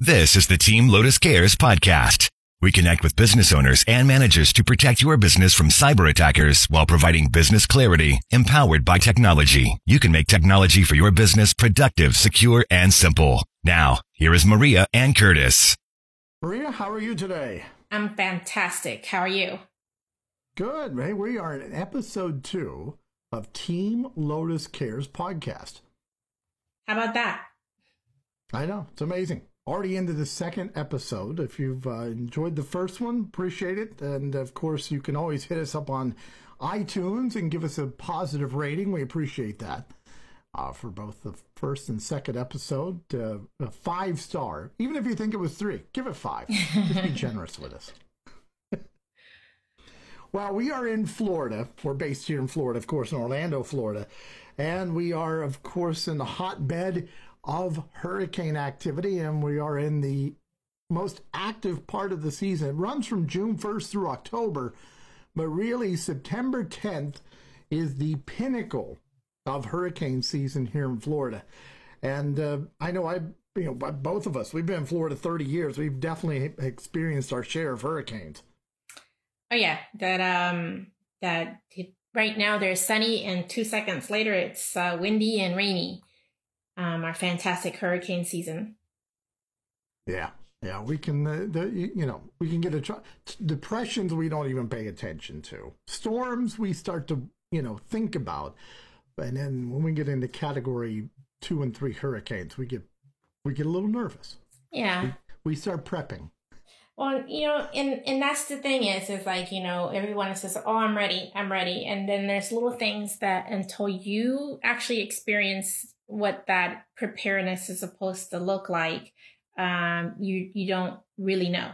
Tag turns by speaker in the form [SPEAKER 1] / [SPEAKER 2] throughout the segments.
[SPEAKER 1] This is the Team Lotus Cares podcast. We connect with business owners and managers to protect your business from cyber attackers while providing business clarity empowered by technology. You can make technology for your business productive, secure, and simple. Now, here is Maria and Curtis.
[SPEAKER 2] Maria, how are you today?
[SPEAKER 3] I'm fantastic. How are you?
[SPEAKER 2] Good. Hey, we are in episode two of Team Lotus Cares podcast.
[SPEAKER 3] How about that?
[SPEAKER 2] I know. It's amazing already into the second episode. If you've uh, enjoyed the first one, appreciate it. And of course, you can always hit us up on iTunes and give us a positive rating. We appreciate that. Uh, for both the first and second episode, uh, a five star. Even if you think it was three, give it five. Just be generous with us. well, we are in Florida. We're based here in Florida, of course, in Orlando, Florida. And we are, of course, in the hotbed of hurricane activity, and we are in the most active part of the season. It runs from June 1st through October, but really September 10th is the pinnacle of hurricane season here in Florida. And uh, I know I, you know, both of us, we've been in Florida 30 years. We've definitely experienced our share of hurricanes.
[SPEAKER 3] Oh yeah, that um, that right now they're sunny, and two seconds later it's uh, windy and rainy um, our fantastic hurricane season.
[SPEAKER 2] Yeah, yeah, we can. Uh, the, you know, we can get a tr- depressions we don't even pay attention to. Storms we start to you know think about, and then when we get into category two and three hurricanes, we get we get a little nervous.
[SPEAKER 3] Yeah,
[SPEAKER 2] we, we start prepping.
[SPEAKER 3] Well, you know, and and that's the thing is, is like you know, everyone says, "Oh, I'm ready, I'm ready," and then there's little things that until you actually experience what that preparedness is supposed to look like, um, you you don't really know.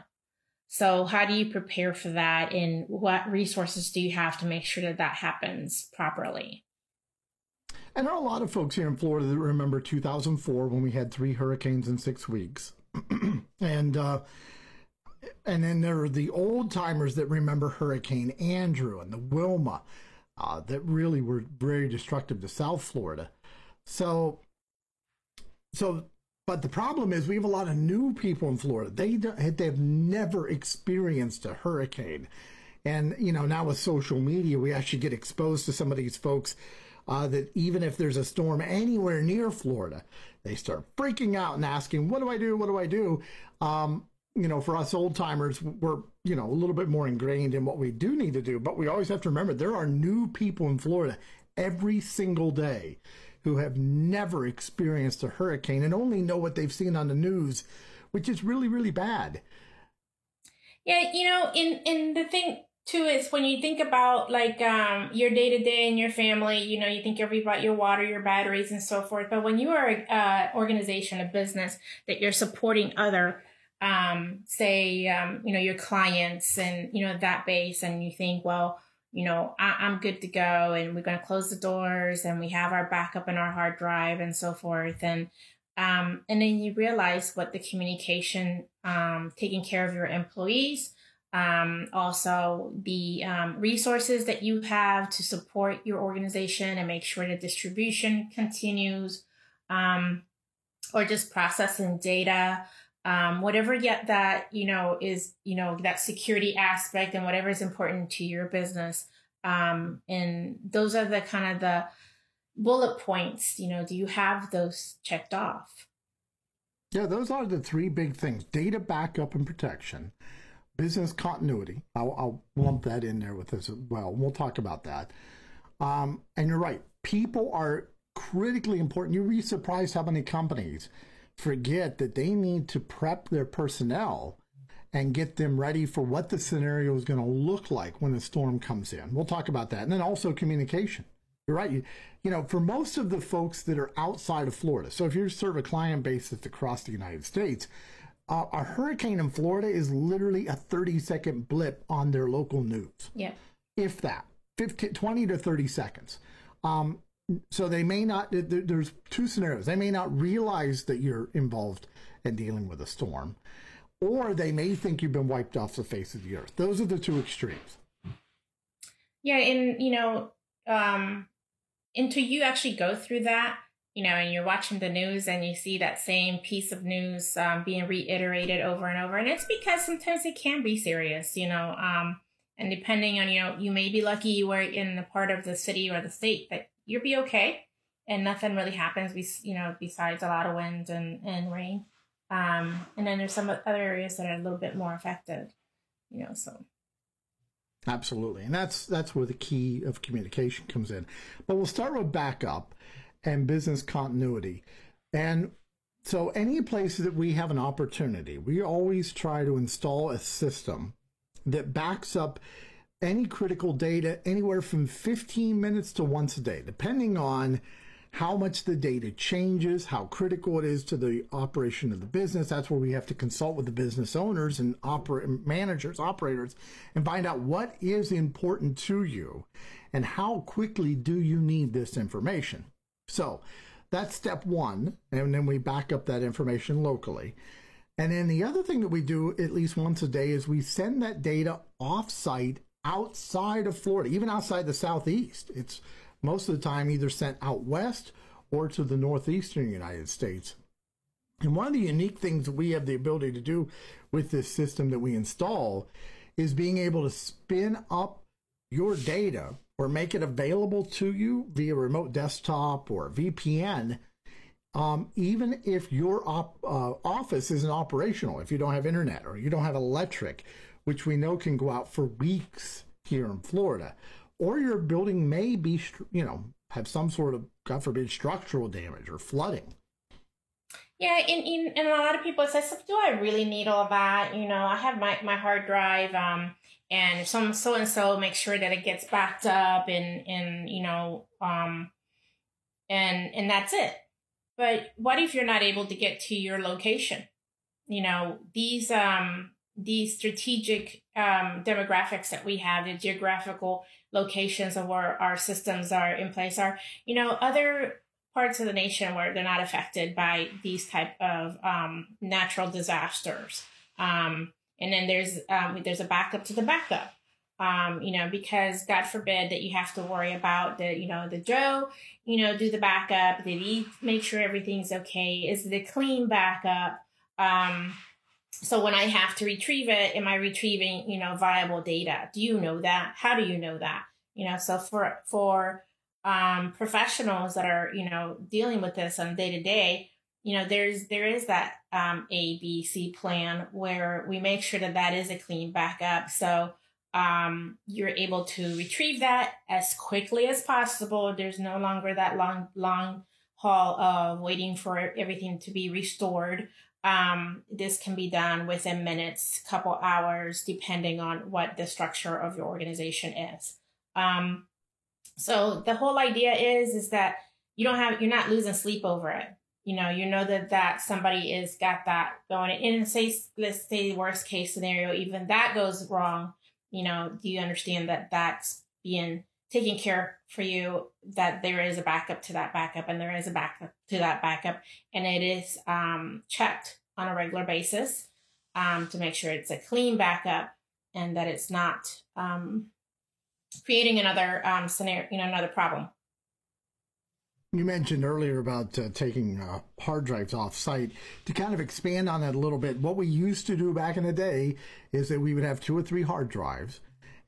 [SPEAKER 3] So how do you prepare for that, and what resources do you have to make sure that that happens properly?
[SPEAKER 2] And there are a lot of folks here in Florida that remember 2004 when we had three hurricanes in six weeks, and uh, and then there are the old timers that remember Hurricane Andrew and the Wilma uh, that really were very destructive to South Florida. So, so, but the problem is we have a lot of new people in Florida. They they've never experienced a hurricane, and you know now with social media, we actually get exposed to some of these folks. Uh, that even if there's a storm anywhere near Florida, they start freaking out and asking, "What do I do? What do I do?" Um, you know, for us old timers, we're you know a little bit more ingrained in what we do need to do, but we always have to remember there are new people in Florida every single day who have never experienced a hurricane and only know what they've seen on the news, which is really, really bad.
[SPEAKER 3] Yeah, you know, in in the thing too is when you think about like um, your day to day and your family, you know, you think about your water, your batteries, and so forth. But when you are an uh, organization, a business that you're supporting other, um, say, um, you know, your clients and you know that base, and you think, well, you know, I, am good to go and we're going to close the doors and we have our backup and our hard drive and so forth. And, um, and then you realize what the communication, um, taking care of your employees, um, also the um, resources that you have to support your organization and make sure the distribution continues, um, or just processing data um, whatever yet that you know is you know that security aspect and whatever is important to your business um, and those are the kind of the bullet points you know do you have those checked off?
[SPEAKER 2] Yeah those are the three big things. Data backup and protection business continuity. I'll, I'll lump that in there with this as well. We'll talk about that. Um, and you're right. People are critically important. You'd be surprised how many companies forget that they need to prep their personnel and get them ready for what the scenario is going to look like when a storm comes in. We'll talk about that. And then also communication. You're right. You, you know, for most of the folks that are outside of Florida, so if you serve a client base that's across the United States, uh, a hurricane in Florida is literally a 30 second blip on their local news.
[SPEAKER 3] Yeah.
[SPEAKER 2] If that, 15, 20 to 30 seconds. Um, so they may not there's two scenarios they may not realize that you're involved in dealing with a storm or they may think you've been wiped off the face of the earth those are the two extremes
[SPEAKER 3] yeah and you know um until you actually go through that you know, and you're watching the news and you see that same piece of news um, being reiterated over and over. And it's because sometimes it can be serious, you know. Um, and depending on, you know, you may be lucky you were in the part of the city or the state that you'll be okay and nothing really happens, we, you know, besides a lot of wind and, and rain. Um, and then there's some other areas that are a little bit more affected, you know, so.
[SPEAKER 2] Absolutely. And that's that's where the key of communication comes in. But we'll start with backup and business continuity. And so any place that we have an opportunity, we always try to install a system that backs up any critical data anywhere from 15 minutes to once a day, depending on how much the data changes, how critical it is to the operation of the business. That's where we have to consult with the business owners and oper- managers, operators, and find out what is important to you and how quickly do you need this information. So that's step one. And then we back up that information locally. And then the other thing that we do at least once a day is we send that data offsite outside of Florida, even outside the Southeast. It's most of the time either sent out west or to the northeastern United States. And one of the unique things we have the ability to do with this system that we install is being able to spin up your data or make it available to you via remote desktop or VPN, um, even if your op, uh, office isn't operational, if you don't have internet or you don't have electric, which we know can go out for weeks here in Florida, or your building may be, you know, have some sort of, God forbid, structural damage or flooding.
[SPEAKER 3] Yeah, and, and, and a lot of people say, do I really need all that? You know, I have my, my hard drive. Um, and some so and so make sure that it gets backed up and and you know um and and that's it but what if you're not able to get to your location you know these um these strategic um, demographics that we have the geographical locations of where our systems are in place are you know other parts of the nation where they're not affected by these type of um, natural disasters um, and then there's um, there's a backup to the backup. Um, you know, because God forbid that you have to worry about the, you know, the Joe, you know, do the backup. Did he make sure everything's okay? Is a clean backup? So when I have to retrieve it, am I retrieving, you know, viable data? Do you know that? How do you know that? You know, so for for um, professionals that are, you know, dealing with this on day to day, you know, there's there is that um, A, B, C plan where we make sure that that is a clean backup. So um, you're able to retrieve that as quickly as possible. There's no longer that long long haul of waiting for everything to be restored. Um, this can be done within minutes, couple hours, depending on what the structure of your organization is. Um, so the whole idea is is that you don't have you're not losing sleep over it you know, you know that that somebody is got that going. And say, let's say worst case scenario, even that goes wrong. You know, do you understand that that's being taken care for you? That there is a backup to that backup, and there is a backup to that backup, and it is um, checked on a regular basis um, to make sure it's a clean backup and that it's not um, creating another um, scenario, you know, another problem
[SPEAKER 2] you mentioned earlier about uh, taking uh, hard drives off site. To kind of expand on that a little bit, what we used to do back in the day is that we would have two or three hard drives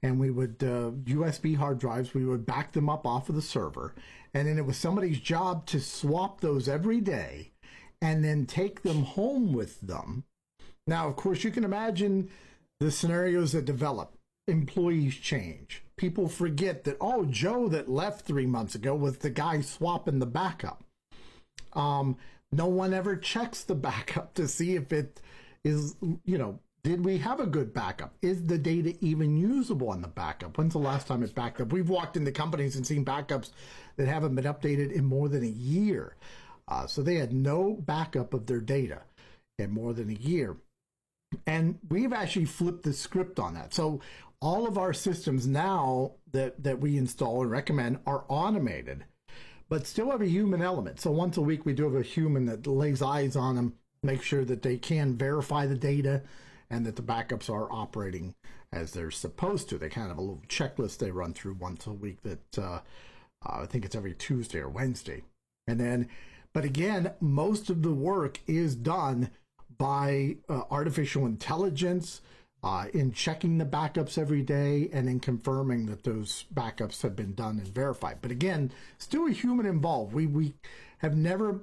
[SPEAKER 2] and we would uh, USB hard drives, we would back them up off of the server. And then it was somebody's job to swap those every day and then take them home with them. Now, of course, you can imagine the scenarios that develop. Employees change people forget that, oh, Joe that left three months ago was the guy swapping the backup. Um, no one ever checks the backup to see if it is, you know, did we have a good backup? Is the data even usable on the backup? When's the last time it backed up? We've walked into companies and seen backups that haven't been updated in more than a year. Uh, so they had no backup of their data in more than a year. And we've actually flipped the script on that. So all of our systems now that, that we install and recommend are automated, but still have a human element. So once a week, we do have a human that lays eyes on them, make sure that they can verify the data and that the backups are operating as they're supposed to. They kind of a little checklist they run through once a week that uh, uh, I think it's every Tuesday or Wednesday. And then But again, most of the work is done by uh, artificial intelligence uh, in checking the backups every day and in confirming that those backups have been done and verified. But again, still a human involved. We we have never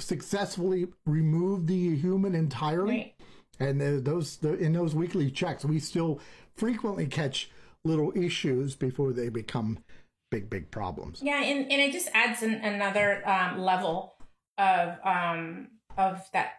[SPEAKER 2] successfully removed the human entirely. Right. And the, those the, in those weekly checks, we still frequently catch little issues before they become big big problems.
[SPEAKER 3] Yeah, and, and it just adds an, another um, level of um, of that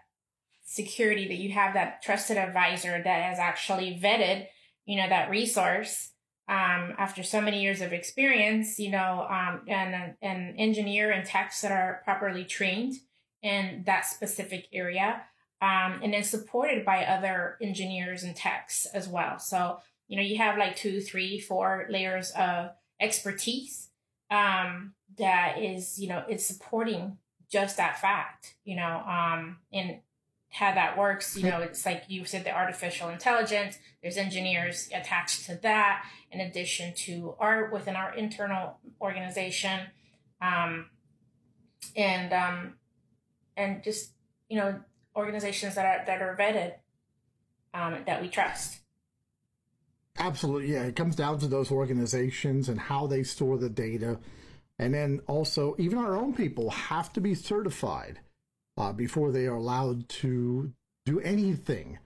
[SPEAKER 3] security that you have that trusted advisor that has actually vetted, you know, that resource um, after so many years of experience, you know, um, and an engineer and techs that are properly trained in that specific area, um, and then supported by other engineers and techs as well. So, you know, you have like two, three, four layers of expertise um, that is, you know, it's supporting just that fact, you know, um, and how that works. You know, it's like you said, the artificial intelligence. There's engineers attached to that, in addition to our within our internal organization, um, and um, and just you know organizations that are that are vetted um, that we trust.
[SPEAKER 2] Absolutely, yeah. It comes down to those organizations and how they store the data, and then also even our own people have to be certified uh, before they are allowed to do anything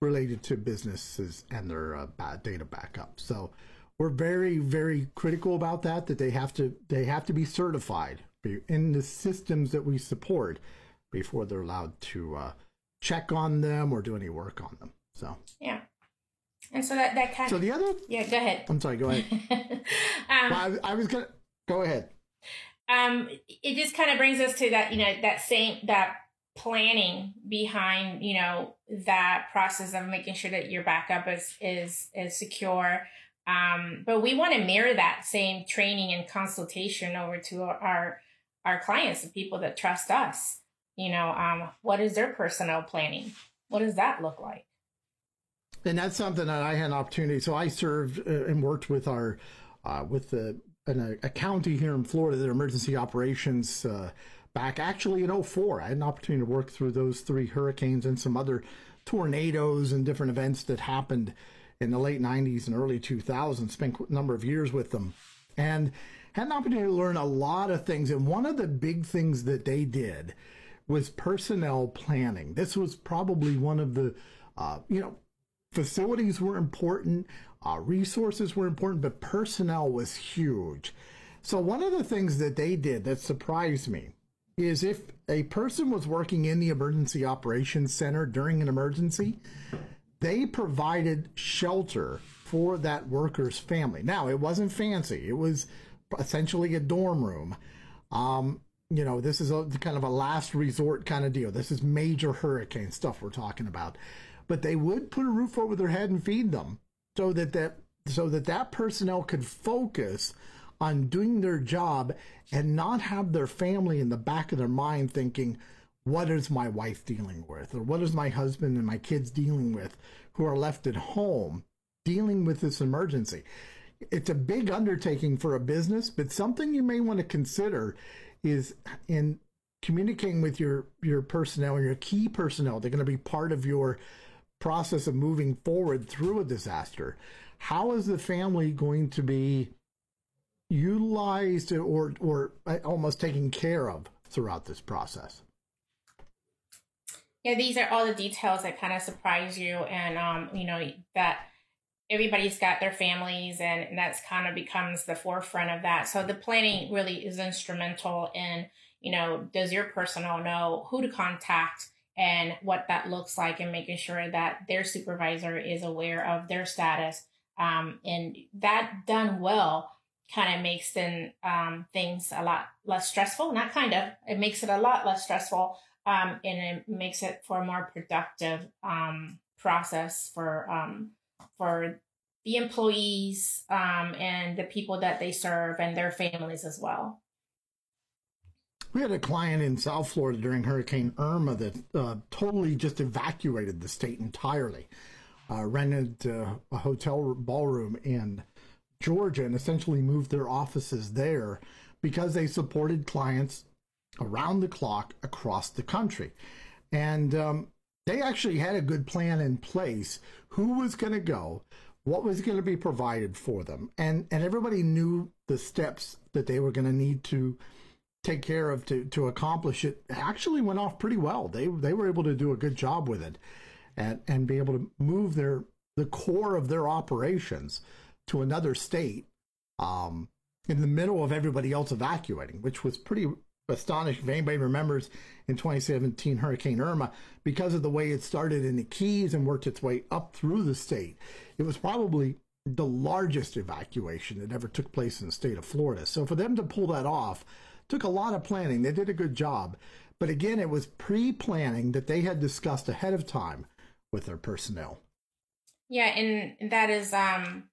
[SPEAKER 2] related to businesses and their uh, data backup. So we're very, very critical about that. That they have to they have to be certified in the systems that we support before they're allowed to uh, check on them or do any work on them. So
[SPEAKER 3] yeah. And so that that kind of
[SPEAKER 2] so the other
[SPEAKER 3] yeah go ahead
[SPEAKER 2] I'm sorry go ahead um, well, I, I was gonna go ahead
[SPEAKER 3] um, it just kind of brings us to that, you know, that same, that planning behind, you know, that process of making sure that your backup is, is, is secure. Um, but we want to mirror that same training and consultation over to our, our clients, the people that trust us. You know, um, what is their personnel planning? What does that look like?
[SPEAKER 2] And that's something that I had an opportunity. So I served uh, and worked with our, uh, with the a, county here in Florida their emergency operations uh, back actually in 04. I had an opportunity to work through those three hurricanes and some other tornadoes and different events that happened in the late 90s and early 2000s. Spent a number of years with them and had an opportunity to learn a lot of things. And one of the big things that they did was personnel planning. This was probably one of the, uh, you know, facilities were important. Uh, resources were important, but personnel was huge. So, one of the things that they did that surprised me is if a person was working in the emergency operations center during an emergency, they provided shelter for that worker's family. Now, it wasn't fancy, it was essentially a dorm room. Um, you know, this is a kind of a last resort kind of deal. This is major hurricane stuff we're talking about. But they would put a roof over their head and feed them so that that so that that personnel could focus on doing their job and not have their family in the back of their mind thinking what is my wife dealing with or what is my husband and my kids dealing with who are left at home dealing with this emergency it's a big undertaking for a business but something you may want to consider is in communicating with your your personnel and your key personnel they're going to be part of your process of moving forward through a disaster, how is the family going to be utilized or or almost taken care of throughout this process?
[SPEAKER 3] Yeah, these are all the details that kind of surprise you, and um, you know that everybody's got their families, and that's kind of becomes the forefront of that. So the planning really is instrumental in you know does your personnel know who to contact and what that looks like and making sure that their supervisor is aware of their status. Um, and that done well kind of makes then um, things a lot less stressful. Not kind of, it makes it a lot less stressful um, and it makes it for a more productive um, process for um, for the employees um, and the people that they serve and their families as well.
[SPEAKER 2] We had a client in South Florida during Hurricane Irma that uh, totally just evacuated the state entirely. Uh, rented uh, a hotel ballroom in Georgia and essentially moved their offices there because they supported clients around the clock across the country. And um, they actually had a good plan in place who was going to go, what was going to be provided for them. And, and everybody knew the steps that they were going to need to take care of to, to accomplish it actually went off pretty well. They, they were able to do a good job with it and, and be able to move their, the core of their operations to another state um, in the middle of everybody else evacuating, which was pretty astonishing. If anybody remembers in 2017 Hurricane Irma, because of the way it started in the Keys and worked its way up through the state, it was probably the largest evacuation that ever took place in the state of Florida. So for them to pull that off took a lot of planning. They did a good job. But again, it was pre planning that they had discussed ahead of time with their personnel.
[SPEAKER 3] Yeah, and that is um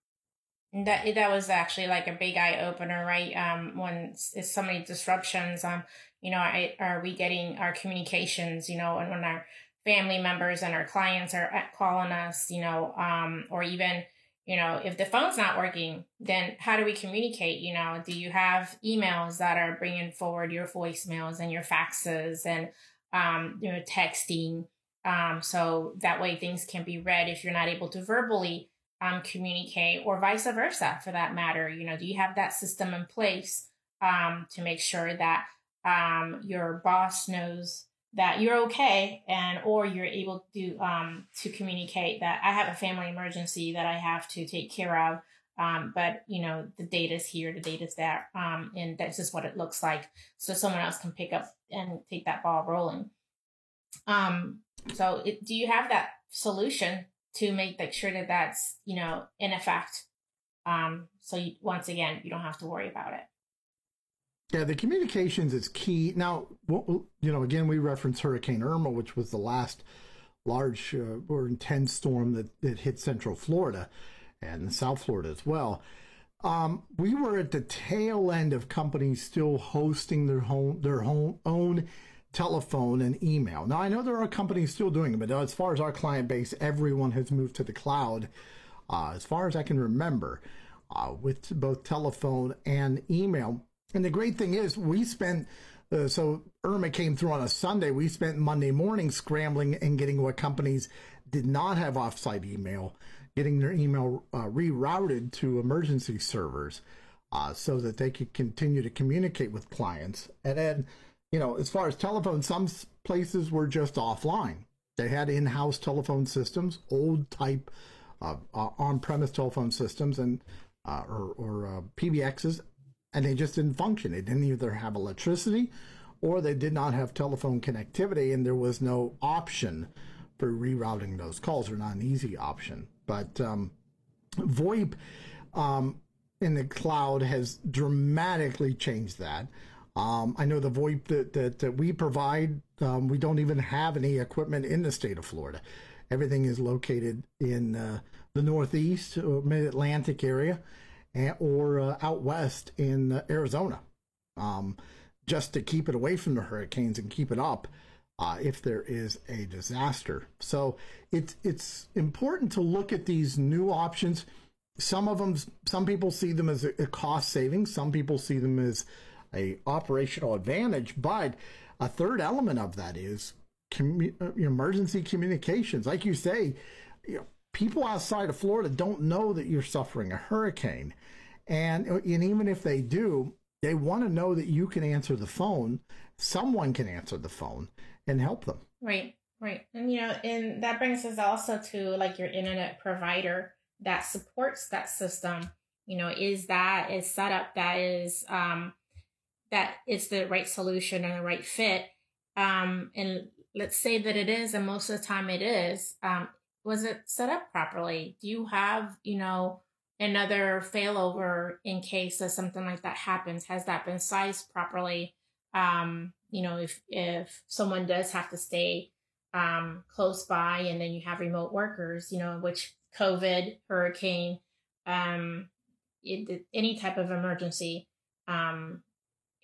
[SPEAKER 3] that that was actually like a big eye opener, right? Um, when it's so many disruptions, um, you know, I, are we getting our communications, you know, and when our family members and our clients are calling us, you know, um, or even, you know, if the phone's not working, then how do we communicate? You know, do you have emails that are bringing forward your voicemails and your faxes and, um, you know, texting? Um, so that way things can be read if you're not able to verbally um, communicate or vice versa for that matter. You know do you have that system in place um, to make sure that um, your boss knows that you're okay and or you're able to um, to communicate that i have a family emergency that i have to take care of um, but you know the data's here the data's there um, and that's just what it looks like. So someone else can pick up and take that ball rolling. Um, so it, do you have that solution to make like sure that that's you know in effect. Um so you, once again you don't have to worry about it.
[SPEAKER 2] Yeah the communications is key. Now you know again we reference hurricane irma which was the last large uh, or intense storm that, that hit central florida and south florida as well. Um, we were at the tail end of companies still hosting their home their home own telephone and email. Now, I know there are companies still doing it, but as far as our client base, everyone has moved to the cloud, uh, as far as I can remember, uh, with both telephone and email. And the great thing is, we spent uh, so Irma came through on a Sunday. We spent Monday morning scrambling and getting what companies did not have offsite email, getting their email uh, rerouted to emergency servers uh, so that they could continue to communicate with clients. And then you know, as far as telephone, some places were just offline. They had in-house telephone systems, old type uh, uh, on-premise telephone systems, and uh, or, or uh, PBXs, and they just didn't function. They didn't either have electricity, or they did not have telephone connectivity, and there was no option for rerouting those calls, or not an easy option. But um, VoIP um, in the cloud has dramatically changed that. Um, I know the VoIP that, that, that we provide, um, we don't even have any equipment in the state of Florida. Everything is located in uh, the Northeast or Mid Atlantic area or uh, out west in uh, Arizona, um, just to keep it away from the hurricanes and keep it up. Uh, if there is a disaster, so it's it's important to look at these new options. Some of them, some people see them as a cost savings. Some people see them as a operational advantage. But a third element of that is commu- uh, emergency communications. Like you say, you know, people outside of Florida don't know that you're suffering a hurricane, and uh, and even if they do, they want to know that you can answer the phone. Someone can answer the phone and help them.
[SPEAKER 3] Right, right, and you know, and that brings us also to like your internet provider that supports that system. You know, is that is set up that is um, that it's the right solution and the right fit. Um, and let's say that it is, and most of the time it is. Um, was it set up properly? Do you have, you know, another failover in case of something like that happens? Has that been sized properly? Um, you know, if if someone does have to stay um, close by, and then you have remote workers, you know, which COVID, hurricane, um, it, any type of emergency, um,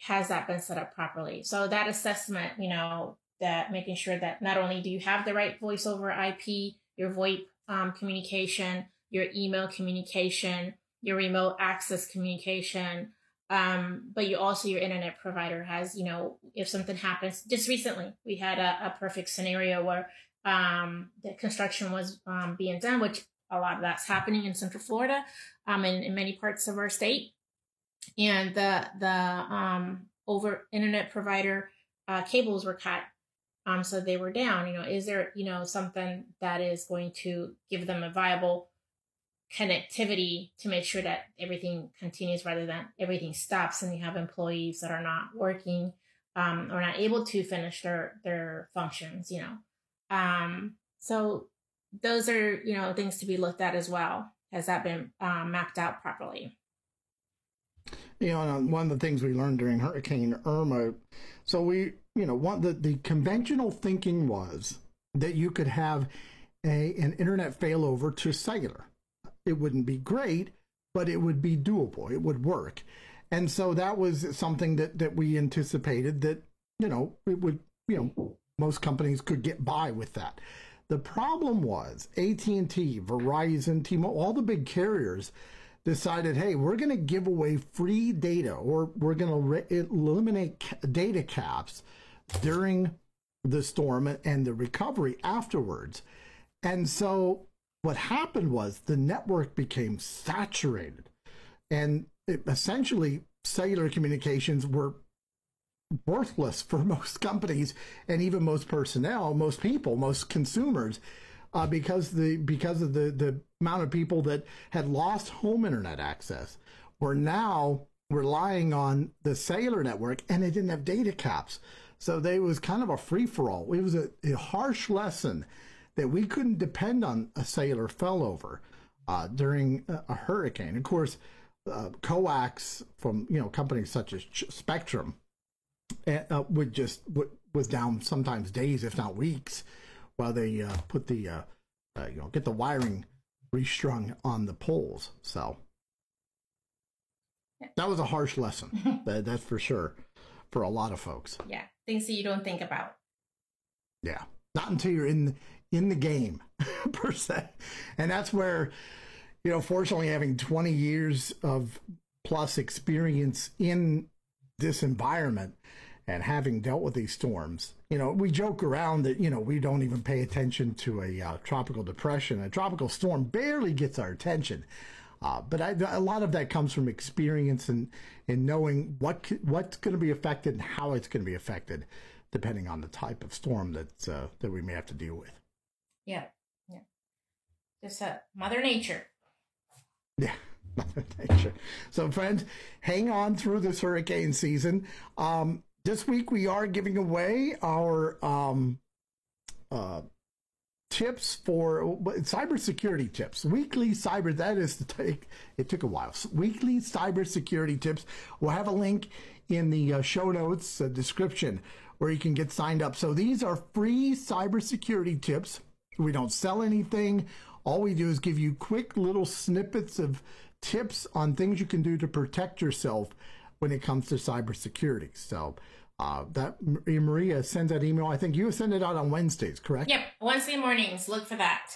[SPEAKER 3] has that been set up properly? So that assessment, you know, that making sure that not only do you have the right voice over IP, your VoIP um, communication, your email communication, your remote access communication, Um, but you also your internet provider has, you know, if something happens. Just recently, we had a, a perfect scenario where um, the construction was um, being done, which a lot of that's happening in Central Florida, um, and in many parts of our state, and the the um, over internet provider uh, cables were cut um, so they were down. You know, is there you know something that is going to give them a viable connectivity to make sure that everything continues rather than everything stops and you have employees that are not working um, or not able to finish their their functions. You know, um, so those are you know things to be looked at as well. Has that been um, mapped out properly?
[SPEAKER 2] You know, uh, one of the things we learned during Hurricane Irma, so we you know, one the, the conventional thinking was that you could have a an internet failover to cellular. It wouldn't be great, but it would be doable. It would work. And so that was something that, that we anticipated that, you know, it would, you know, most companies could get by with that. The problem was AT&T, Verizon, T-Mobile, all the big carriers decided, hey, we're going to give away free data or we're going to re- eliminate data caps during the storm and the recovery afterwards. And so what happened was the network became saturated and essentially cellular communications were worthless for most companies and even most personnel, most people, most consumers, uh, because the because of the the amount of people that had lost home internet access were now relying on the cellular network and they didn't have data caps. So they was kind of a free for all. It was a, a, harsh lesson that we couldn't depend on a cellular failover uh, during a, a, hurricane. Of course, uh, coax from you know companies such as Spectrum eh, uh, would just would, was down sometimes days, if not weeks, while they uh, put the uh, uh, you know get the wiring restrung on the poles. So that was a harsh lesson. that, that's for sure for a lot of folks.
[SPEAKER 3] Yeah things that you don't think about.
[SPEAKER 2] Yeah, not until you're in in the game per se, and that's where you know, fortunately, having 20 years of plus experience in this environment and having dealt with these storms, you know, we joke around that, you know, we don't even pay attention to a uh, tropical depression. A tropical storm barely gets our attention. Uh, but I, a lot of that comes from experience and, and knowing what what's going to be affected and how it's going to be affected, depending on the type of storm that uh, that we may have to deal with.
[SPEAKER 3] Yeah, yeah. Just uh, Mother Nature.
[SPEAKER 2] Yeah, Mother Nature. So, friends, hang on through this hurricane season. Um, this week we are giving away our um, uh, tips for cybersecurity tips. Weekly cyber, that is to take, it took a while. Weekly cybersecurity tips. We'll have a link in the uh, show notes uh, description where you can get signed up. So these are free cybersecurity tips. We don't sell anything. All we do is give you quick little snippets of tips on things you can do to protect yourself when it comes to cybersecurity. So uh, that Maria sends that email. I think you send it out on Wednesdays, correct?
[SPEAKER 3] Yep, Wednesday mornings. Look for that.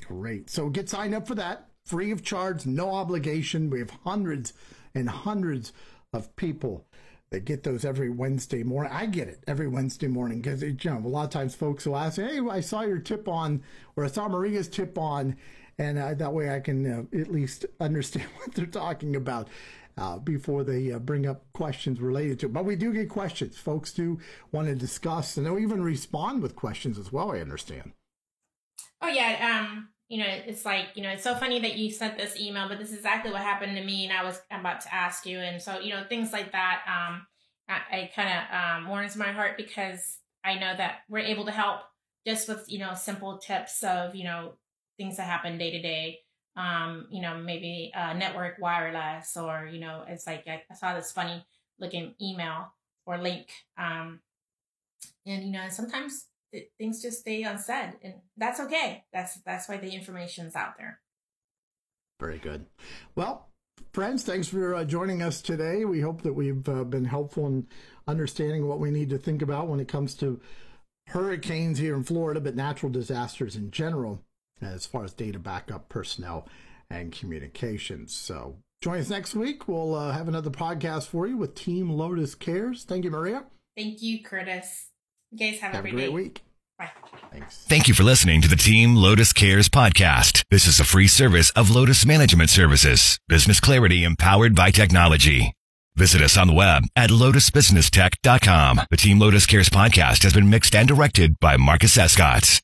[SPEAKER 2] Great. So get signed up for that, free of charge, no obligation. We have hundreds and hundreds of people that get those every Wednesday morning. I get it every Wednesday morning because you know a lot of times folks will ask, "Hey, I saw your tip on, or I saw Maria's tip on." And uh, that way I can uh, at least understand what they're talking about uh, before they uh, bring up questions related to it. But we do get questions. Folks do want to discuss and they'll even respond with questions as well, I understand.
[SPEAKER 3] Oh, yeah. Um, you know, it's like, you know, it's so funny that you sent this email, but this is exactly what happened to me. And I was about to ask you. And so, you know, things like that, um, I, I kind of um, warms my heart because I know that we're able to help just with, you know, simple tips of, you know, things that happen day to day um, you know, maybe uh, network wireless, or you know, it's like I, I saw this funny looking email or link, um, and you know, sometimes th- things just stay unsaid, and that's okay. That's that's why the information's out there.
[SPEAKER 2] Very good. Well, friends, thanks for uh, joining us today. We hope that we've uh, been helpful in understanding what we need to think about when it comes to hurricanes here in Florida, but natural disasters in general as far as data backup personnel and communications. So join us next week. We'll uh, have another podcast for you with Team Lotus Cares. Thank you, Maria.
[SPEAKER 3] Thank you, Curtis. You guys have,
[SPEAKER 2] have a great,
[SPEAKER 3] day.
[SPEAKER 2] week.
[SPEAKER 3] Bye.
[SPEAKER 2] Thanks.
[SPEAKER 1] Thank you for listening to the Team Lotus Cares podcast. This is a free service of Lotus Management Services, business clarity empowered by technology. Visit us on the web at lotusbusinesstech.com. The Team Lotus Cares podcast has been mixed and directed by Marcus Escott.